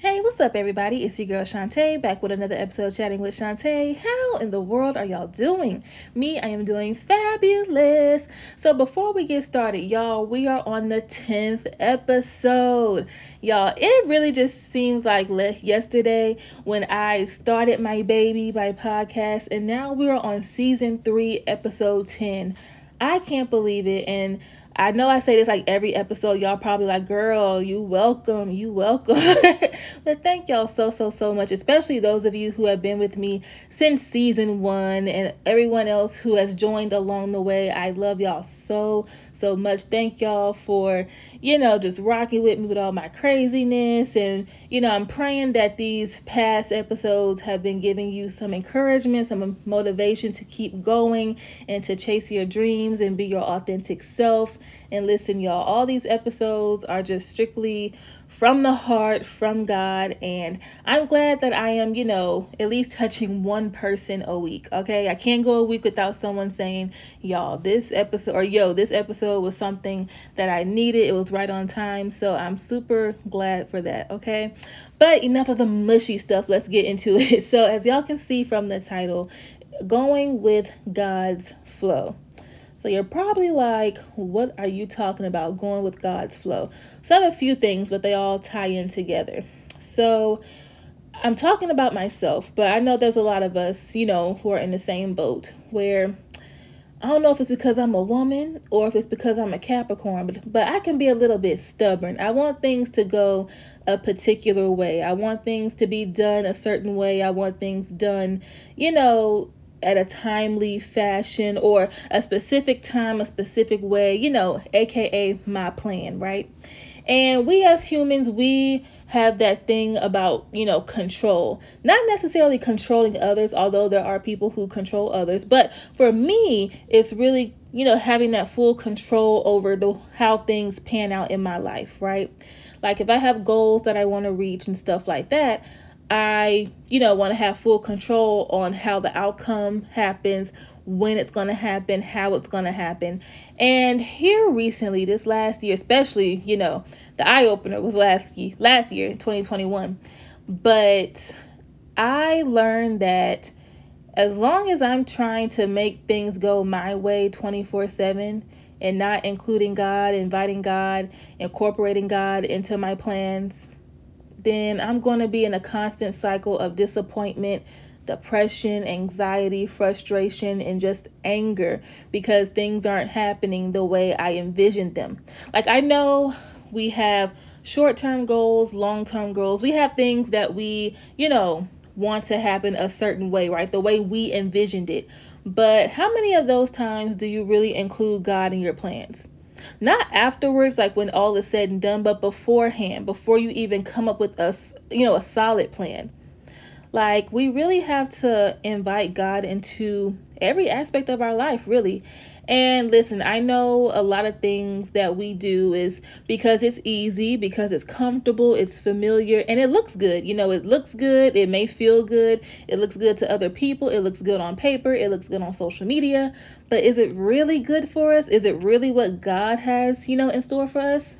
Hey, what's up, everybody? It's your girl Shantae back with another episode of chatting with Shantae. How in the world are y'all doing? Me, I am doing fabulous. So, before we get started, y'all, we are on the 10th episode. Y'all, it really just seems like yesterday when I started my baby, by podcast, and now we are on season 3, episode 10. I can't believe it. And I know I say this like every episode. Y'all probably like, girl, you welcome, you welcome. but thank y'all so, so, so much, especially those of you who have been with me since season one and everyone else who has joined along the way. I love y'all so, so much. Thank y'all for, you know, just rocking with me with all my craziness. And, you know, I'm praying that these past episodes have been giving you some encouragement, some motivation to keep going and to chase your dreams and be your authentic self. And listen, y'all, all these episodes are just strictly from the heart, from God. And I'm glad that I am, you know, at least touching one person a week. Okay. I can't go a week without someone saying, y'all, this episode, or yo, this episode was something that I needed. It was right on time. So I'm super glad for that. Okay. But enough of the mushy stuff. Let's get into it. So, as y'all can see from the title, going with God's flow. So you're probably like, what are you talking about going with God's flow? So I have a few things, but they all tie in together. So I'm talking about myself, but I know there's a lot of us, you know, who are in the same boat where I don't know if it's because I'm a woman or if it's because I'm a Capricorn, but, but I can be a little bit stubborn. I want things to go a particular way. I want things to be done a certain way. I want things done, you know, at a timely fashion or a specific time, a specific way, you know, aka my plan, right? And we as humans, we have that thing about, you know, control. Not necessarily controlling others, although there are people who control others, but for me, it's really, you know, having that full control over the how things pan out in my life, right? Like if I have goals that I want to reach and stuff like that, I, you know, want to have full control on how the outcome happens, when it's going to happen, how it's going to happen. And here recently, this last year, especially, you know, the eye opener was last year, last year, 2021. But I learned that as long as I'm trying to make things go my way 24/7 and not including God, inviting God, incorporating God into my plans, then I'm going to be in a constant cycle of disappointment, depression, anxiety, frustration, and just anger because things aren't happening the way I envisioned them. Like, I know we have short term goals, long term goals, we have things that we, you know, want to happen a certain way, right? The way we envisioned it. But how many of those times do you really include God in your plans? Not afterwards, like when all is said and done, but beforehand, before you even come up with a, you know, a solid plan. Like we really have to invite God into every aspect of our life, really. And listen, I know a lot of things that we do is because it's easy, because it's comfortable, it's familiar, and it looks good. You know, it looks good, it may feel good, it looks good to other people, it looks good on paper, it looks good on social media. But is it really good for us? Is it really what God has, you know, in store for us?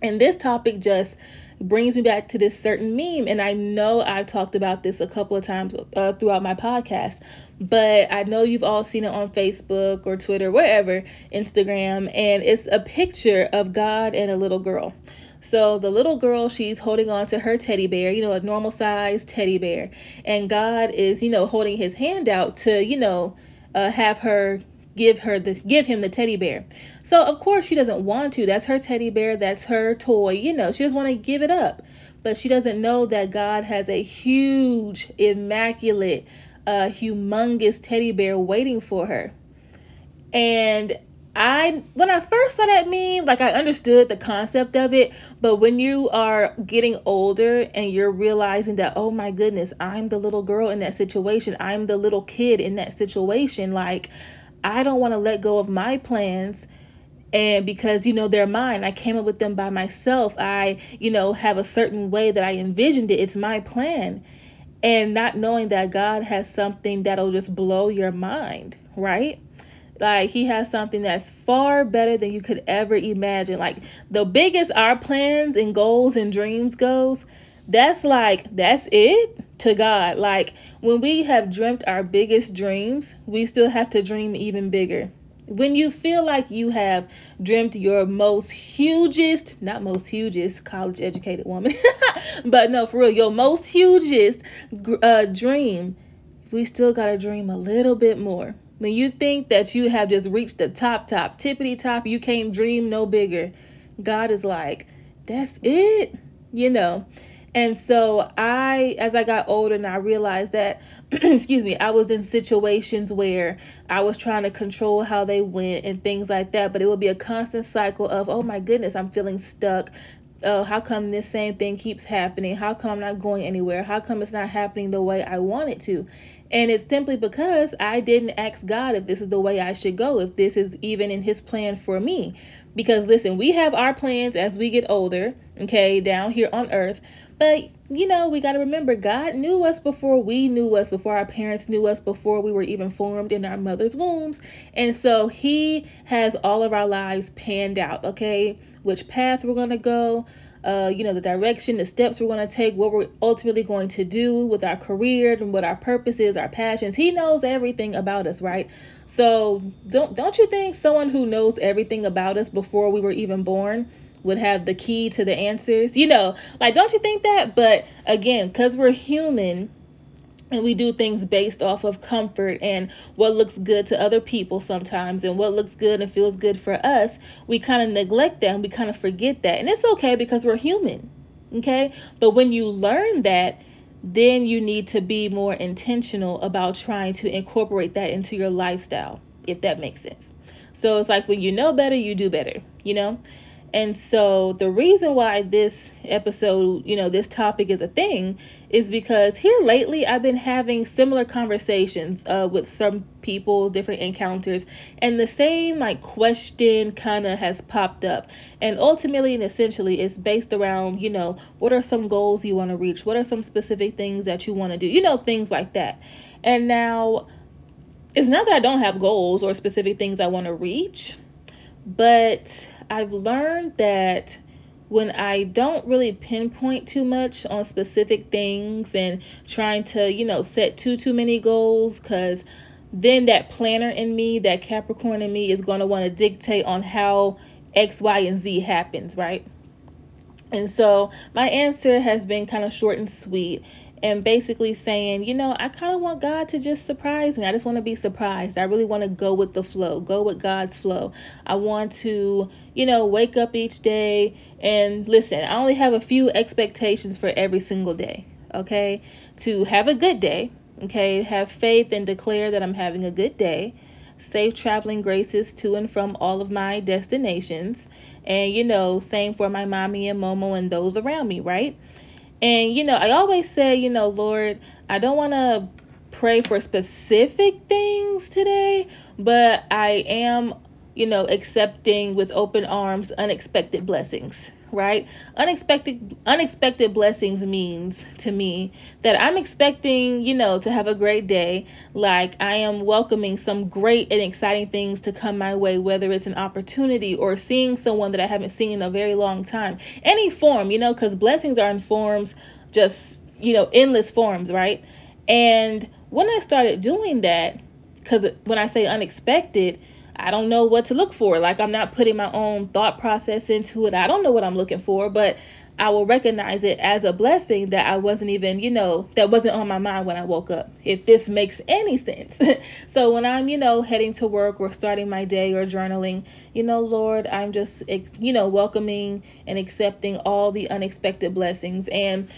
And this topic just brings me back to this certain meme. And I know I've talked about this a couple of times uh, throughout my podcast, but I know you've all seen it on Facebook or Twitter, wherever, Instagram, and it's a picture of God and a little girl. So the little girl, she's holding on to her teddy bear, you know, a normal size teddy bear, and God is, you know, holding his hand out to, you know, uh, have her give her the give him the teddy bear. So of course she doesn't want to. That's her teddy bear, that's her toy. You know, she doesn't want to give it up. But she doesn't know that God has a huge, immaculate, uh, humongous teddy bear waiting for her. And I when I first saw that meme, like I understood the concept of it, but when you are getting older and you're realizing that oh my goodness, I'm the little girl in that situation, I'm the little kid in that situation, like I don't want to let go of my plans and because you know they're mine i came up with them by myself. I you know have a certain way that i envisioned it. It's my plan. And not knowing that god has something that'll just blow your mind right? Like he has something that's far better than you could ever imagine. Like the biggest our plans and goals and dreams goes that's like that's it to God. Like when we have dreamt our biggest dreams, we still have to dream even bigger. When you feel like you have dreamt your most hugest, not most hugest, college educated woman, but no, for real, your most hugest uh, dream, we still got to dream a little bit more. When you think that you have just reached the top, top, tippity top, you can't dream no bigger. God is like, that's it, you know. And so I, as I got older, and I realized that, excuse me, I was in situations where I was trying to control how they went and things like that. But it would be a constant cycle of, oh my goodness, I'm feeling stuck. Oh, how come this same thing keeps happening? How come I'm not going anywhere? How come it's not happening the way I want it to? And it's simply because I didn't ask God if this is the way I should go, if this is even in His plan for me. Because listen, we have our plans as we get older, okay, down here on earth. But you know, we got to remember God knew us before we knew us, before our parents knew us, before we were even formed in our mother's wombs. And so He has all of our lives panned out, okay? Which path we're going to go, uh, you know, the direction, the steps we're going to take, what we're ultimately going to do with our career and what our purpose is, our passions. He knows everything about us, right? So don't don't you think someone who knows everything about us before we were even born would have the key to the answers? You know, like don't you think that? But again, cuz we're human, and we do things based off of comfort and what looks good to other people sometimes and what looks good and feels good for us, we kind of neglect that and we kind of forget that. And it's okay because we're human. Okay? But when you learn that, then you need to be more intentional about trying to incorporate that into your lifestyle, if that makes sense. So it's like when you know better, you do better, you know? And so the reason why this episode, you know, this topic is a thing is because here lately I've been having similar conversations uh, with some people, different encounters, and the same like question kind of has popped up. And ultimately and essentially it's based around, you know, what are some goals you want to reach? What are some specific things that you want to do? You know, things like that. And now it's not that I don't have goals or specific things I want to reach, but I've learned that when I don't really pinpoint too much on specific things and trying to, you know, set too too many goals cuz then that planner in me, that Capricorn in me is going to want to dictate on how X, Y, and Z happens, right? And so my answer has been kind of short and sweet and basically saying, you know, I kind of want God to just surprise me. I just want to be surprised. I really want to go with the flow, go with God's flow. I want to, you know, wake up each day and listen, I only have a few expectations for every single day, okay? To have a good day, okay? Have faith and declare that I'm having a good day. Safe traveling graces to and from all of my destinations. And, you know, same for my mommy and Momo and those around me, right? And, you know, I always say, you know, Lord, I don't want to pray for specific things today, but I am, you know, accepting with open arms unexpected blessings right? Unexpected unexpected blessings means to me that I'm expecting, you know, to have a great day. Like I am welcoming some great and exciting things to come my way, whether it's an opportunity or seeing someone that I haven't seen in a very long time. Any form, you know, cuz blessings are in forms just, you know, endless forms, right? And when I started doing that, cuz when I say unexpected, I don't know what to look for. Like I'm not putting my own thought process into it. I don't know what I'm looking for, but I will recognize it as a blessing that I wasn't even, you know, that wasn't on my mind when I woke up. If this makes any sense. so when I'm, you know, heading to work or starting my day or journaling, you know, Lord, I'm just, you know, welcoming and accepting all the unexpected blessings. And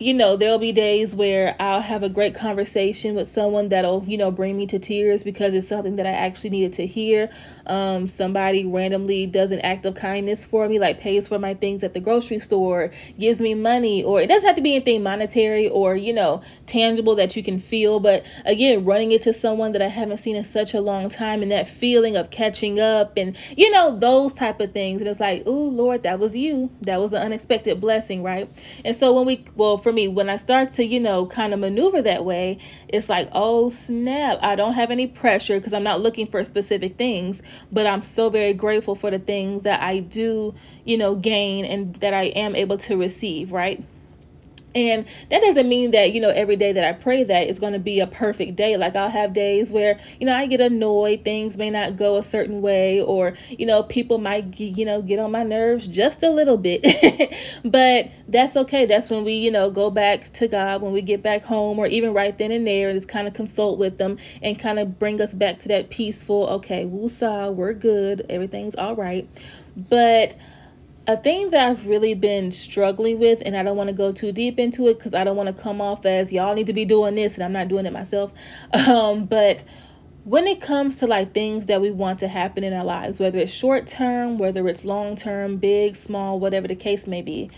you know, there'll be days where I'll have a great conversation with someone that'll, you know, bring me to tears because it's something that I actually needed to hear. Um, somebody randomly does an act of kindness for me, like pays for my things at the grocery store, gives me money, or it doesn't have to be anything monetary or, you know, tangible that you can feel. But again, running into someone that I haven't seen in such a long time and that feeling of catching up and, you know, those type of things. And it's like, oh, Lord, that was you. That was an unexpected blessing, right? And so when we, well, for for me, when I start to, you know, kind of maneuver that way, it's like, oh snap, I don't have any pressure because I'm not looking for specific things, but I'm so very grateful for the things that I do, you know, gain and that I am able to receive, right? And that doesn't mean that, you know, every day that I pray that is going to be a perfect day. Like I'll have days where, you know, I get annoyed, things may not go a certain way, or, you know, people might, you know, get on my nerves just a little bit. but that's okay. That's when we, you know, go back to God, when we get back home, or even right then and there, and just kind of consult with them and kind of bring us back to that peaceful, okay, woosah, we're good, everything's all right. But a thing that I've really been struggling with, and I don't want to go too deep into it because I don't want to come off as y'all need to be doing this and I'm not doing it myself. Um, but when it comes to like things that we want to happen in our lives, whether it's short term, whether it's long term, big, small, whatever the case may be,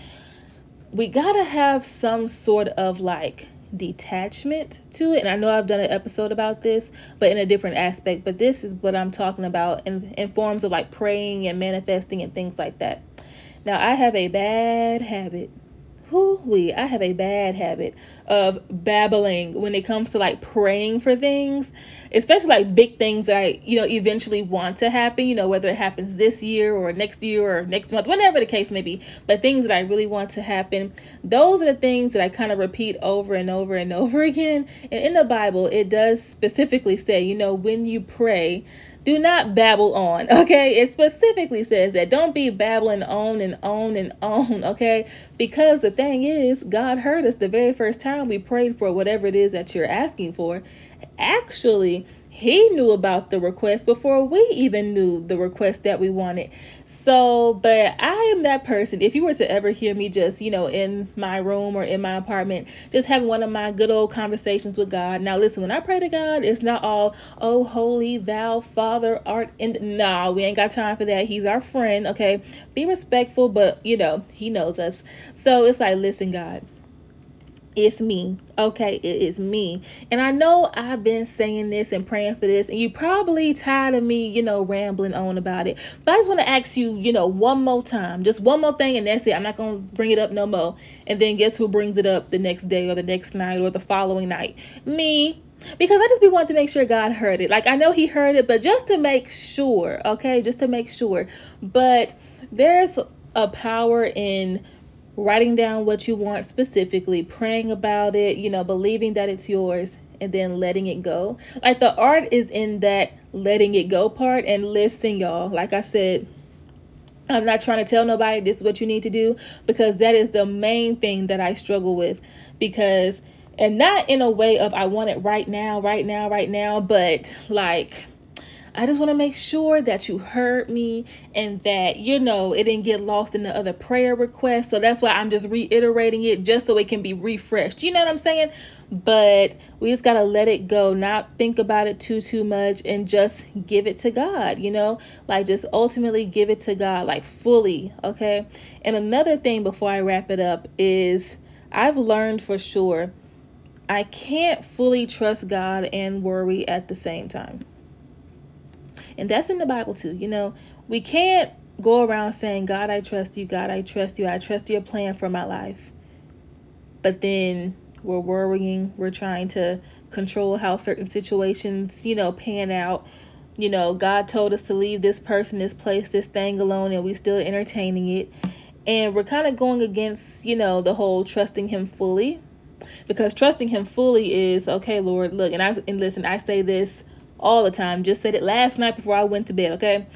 we gotta have some sort of like detachment to it. And I know I've done an episode about this, but in a different aspect. But this is what I'm talking about in, in forms of like praying and manifesting and things like that. Now, I have a bad habit. Whoo wee, I have a bad habit of babbling when it comes to like praying for things, especially like big things that I, you know, eventually want to happen, you know, whether it happens this year or next year or next month, whenever the case may be, but things that I really want to happen. Those are the things that I kind of repeat over and over and over again. And in the Bible, it does specifically say, you know, when you pray, do not babble on, okay? It specifically says that don't be babbling on and on and on, okay? Because the thing is, God heard us the very first time we prayed for whatever it is that you're asking for. Actually, He knew about the request before we even knew the request that we wanted. So, but I am that person. If you were to ever hear me just, you know, in my room or in my apartment, just having one of my good old conversations with God. Now, listen, when I pray to God, it's not all, oh, holy thou Father art in. Nah, we ain't got time for that. He's our friend, okay? Be respectful, but, you know, He knows us. So it's like, listen, God it's me. Okay, it is me. And I know I've been saying this and praying for this, and you probably tired of me, you know, rambling on about it. But I just want to ask you, you know, one more time, just one more thing, and that's it. I'm not gonna bring it up no more. And then guess who brings it up the next day or the next night or the following night? Me. Because I just be wanting to make sure God heard it. Like I know He heard it, but just to make sure, okay, just to make sure. But there's a power in writing down what you want specifically, praying about it, you know, believing that it's yours, and then letting it go. Like the art is in that letting it go part. And listen, y'all, like I said, I'm not trying to tell nobody this is what you need to do because that is the main thing that I struggle with. Because, and not in a way of I want it right now, right now, right now, but like, I just want to make sure that you heard me and that, you know, it didn't get lost in the other prayer requests. So that's why I'm just reiterating it just so it can be refreshed. You know what I'm saying? But we just got to let it go, not think about it too, too much, and just give it to God, you know? Like just ultimately give it to God, like fully, okay? And another thing before I wrap it up is I've learned for sure I can't fully trust God and worry at the same time. And that's in the Bible too. You know, we can't go around saying, God, I trust you. God, I trust you. I trust your plan for my life. But then we're worrying. We're trying to control how certain situations, you know, pan out. You know, God told us to leave this person, this place, this thing alone, and we're still entertaining it. And we're kind of going against, you know, the whole trusting Him fully. Because trusting Him fully is, okay, Lord, look, and I and listen, I say this all the time. Just said it last night before I went to bed, okay?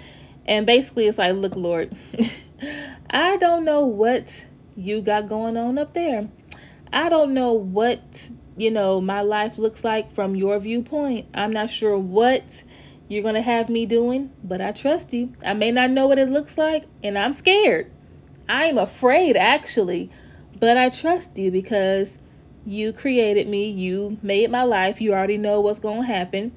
And basically, it's like, look, Lord, I don't know what you got going on up there. I don't know what, you know, my life looks like from your viewpoint. I'm not sure what you're going to have me doing, but I trust you. I may not know what it looks like, and I'm scared. I'm afraid, actually, but I trust you because you created me. You made my life. You already know what's going to happen.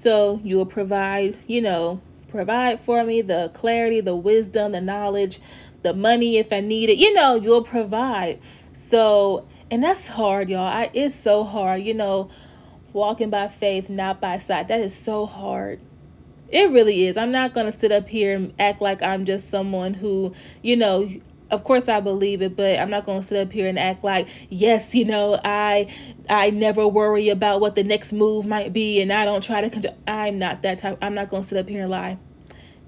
So you'll provide, you know, provide for me the clarity, the wisdom, the knowledge, the money if I need it. You know, you'll provide. So, and that's hard, y'all. I, it's so hard, you know, walking by faith, not by sight. That is so hard. It really is. I'm not going to sit up here and act like I'm just someone who, you know, of course I believe it, but I'm not going to sit up here and act like, yes, you know, I I never worry about what the next move might be and I don't try to control. I'm not that type. I'm not going to sit up here and lie.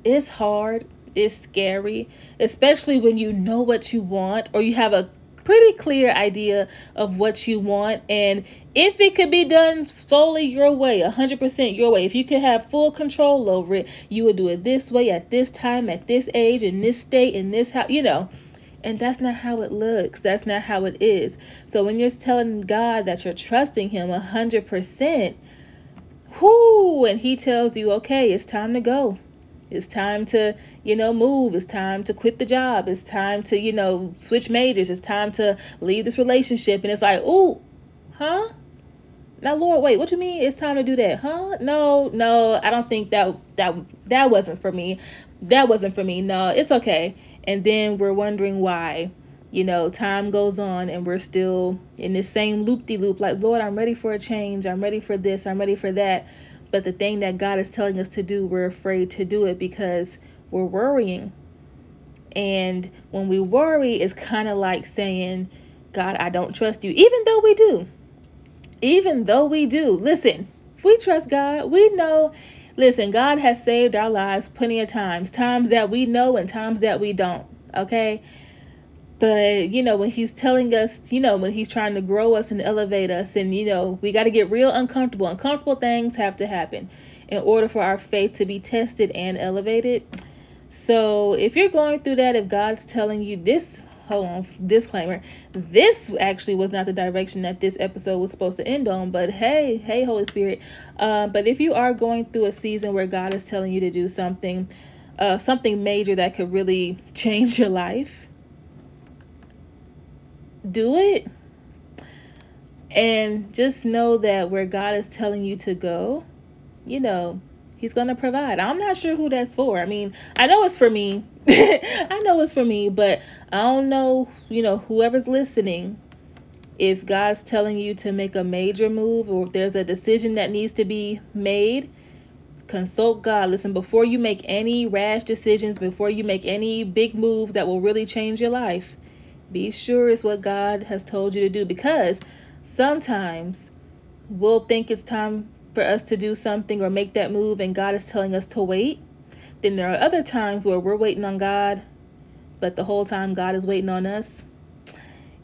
It's hard. It's scary, especially when you know what you want or you have a pretty clear idea of what you want and if it could be done solely your way 100% your way if you could have full control over it you would do it this way at this time at this age in this state in this house you know and that's not how it looks that's not how it is so when you're telling god that you're trusting him 100% whoo and he tells you okay it's time to go it's time to, you know, move. It's time to quit the job. It's time to, you know, switch majors. It's time to leave this relationship. And it's like, ooh, huh? Now, Lord, wait, what do you mean? It's time to do that, huh? No, no, I don't think that that that wasn't for me. That wasn't for me. No, it's okay. And then we're wondering why. You know, time goes on and we're still in this same loop de loop. Like, Lord, I'm ready for a change. I'm ready for this. I'm ready for that. But the thing that God is telling us to do, we're afraid to do it because we're worrying. And when we worry, it's kind of like saying, God, I don't trust you, even though we do. Even though we do. Listen, we trust God, we know. Listen, God has saved our lives plenty of times, times that we know and times that we don't. Okay? But, you know, when he's telling us, you know, when he's trying to grow us and elevate us, and, you know, we got to get real uncomfortable. Uncomfortable things have to happen in order for our faith to be tested and elevated. So if you're going through that, if God's telling you this, hold on, disclaimer, this actually was not the direction that this episode was supposed to end on, but hey, hey, Holy Spirit. Uh, but if you are going through a season where God is telling you to do something, uh, something major that could really change your life, do it. And just know that where God is telling you to go, you know, He's going to provide. I'm not sure who that's for. I mean, I know it's for me. I know it's for me, but I don't know, you know, whoever's listening, if God's telling you to make a major move or if there's a decision that needs to be made, consult God. Listen, before you make any rash decisions, before you make any big moves that will really change your life, be sure it's what God has told you to do because sometimes we'll think it's time for us to do something or make that move and God is telling us to wait. Then there are other times where we're waiting on God, but the whole time God is waiting on us.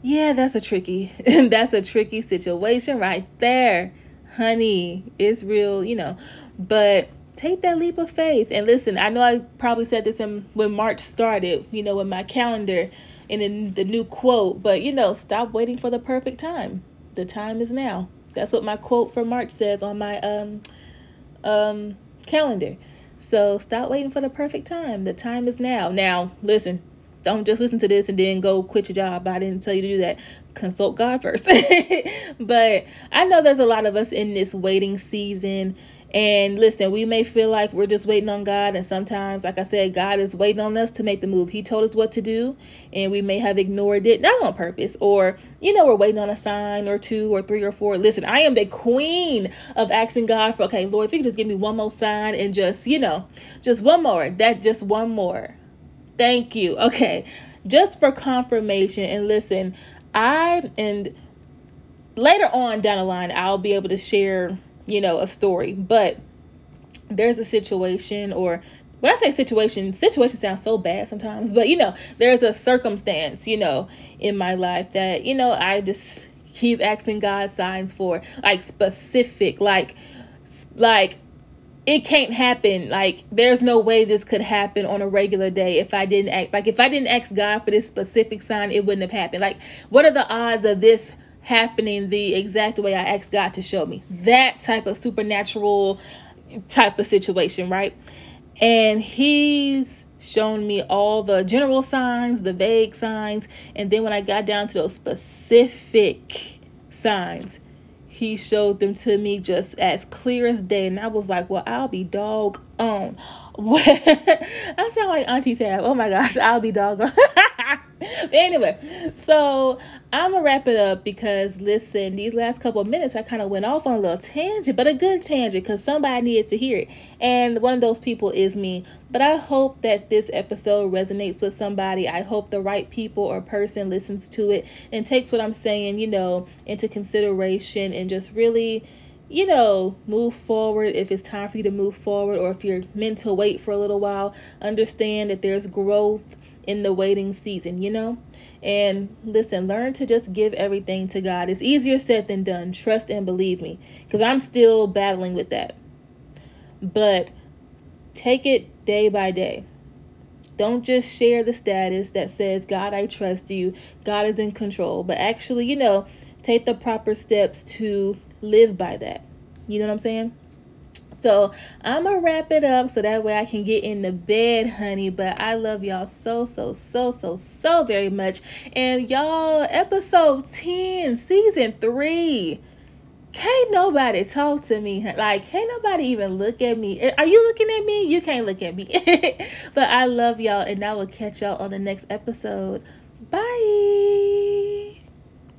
Yeah, that's a tricky that's a tricky situation right there. Honey, it's real, you know. But take that leap of faith and listen, I know I probably said this in, when March started, you know, in my calendar and in the new quote, but you know, stop waiting for the perfect time. The time is now. That's what my quote for March says on my um um calendar. So stop waiting for the perfect time. The time is now. Now, listen, don't just listen to this and then go quit your job. I didn't tell you to do that. Consult God first. but I know there's a lot of us in this waiting season and listen, we may feel like we're just waiting on God, and sometimes, like I said, God is waiting on us to make the move. He told us what to do, and we may have ignored it, not on purpose, or you know, we're waiting on a sign or two or three or four. Listen, I am the queen of asking God for, okay, Lord, if you could just give me one more sign and just, you know, just one more, that just one more. Thank you. Okay, just for confirmation. And listen, I and later on down the line, I'll be able to share you know, a story. But there's a situation or when I say situation, situation sounds so bad sometimes, but you know, there's a circumstance, you know, in my life that, you know, I just keep asking God signs for, like specific, like like it can't happen. Like there's no way this could happen on a regular day if I didn't act like if I didn't ask God for this specific sign, it wouldn't have happened. Like what are the odds of this happening the exact way I asked God to show me. That type of supernatural type of situation, right? And He's shown me all the general signs, the vague signs, and then when I got down to those specific signs, He showed them to me just as clear as day. And I was like, well, I'll be dog on. I sound like Auntie Tab. Oh my gosh, I'll be dog on. anyway, so I'm gonna wrap it up because listen, these last couple of minutes I kind of went off on a little tangent, but a good tangent because somebody needed to hear it, and one of those people is me. But I hope that this episode resonates with somebody. I hope the right people or person listens to it and takes what I'm saying, you know, into consideration and just really you know, move forward if it's time for you to move forward or if you're meant to wait for a little while, understand that there's growth in the waiting season, you know? And listen, learn to just give everything to God. It's easier said than done. Trust and believe me, because I'm still battling with that. But take it day by day. Don't just share the status that says, God, I trust you, God is in control, but actually, you know, take the proper steps to live by that. You know what I'm saying? So I'm gonna wrap it up so that way I can get in the bed, honey. But I love y'all so, so, so, so, so very much. And y'all, episode 10, season 3. Can't nobody talk to me. Like, can't nobody even look at me. Eh, are you looking at me? You can't look at me. but I love y'all, and I will catch y'all on the next episode. Bye.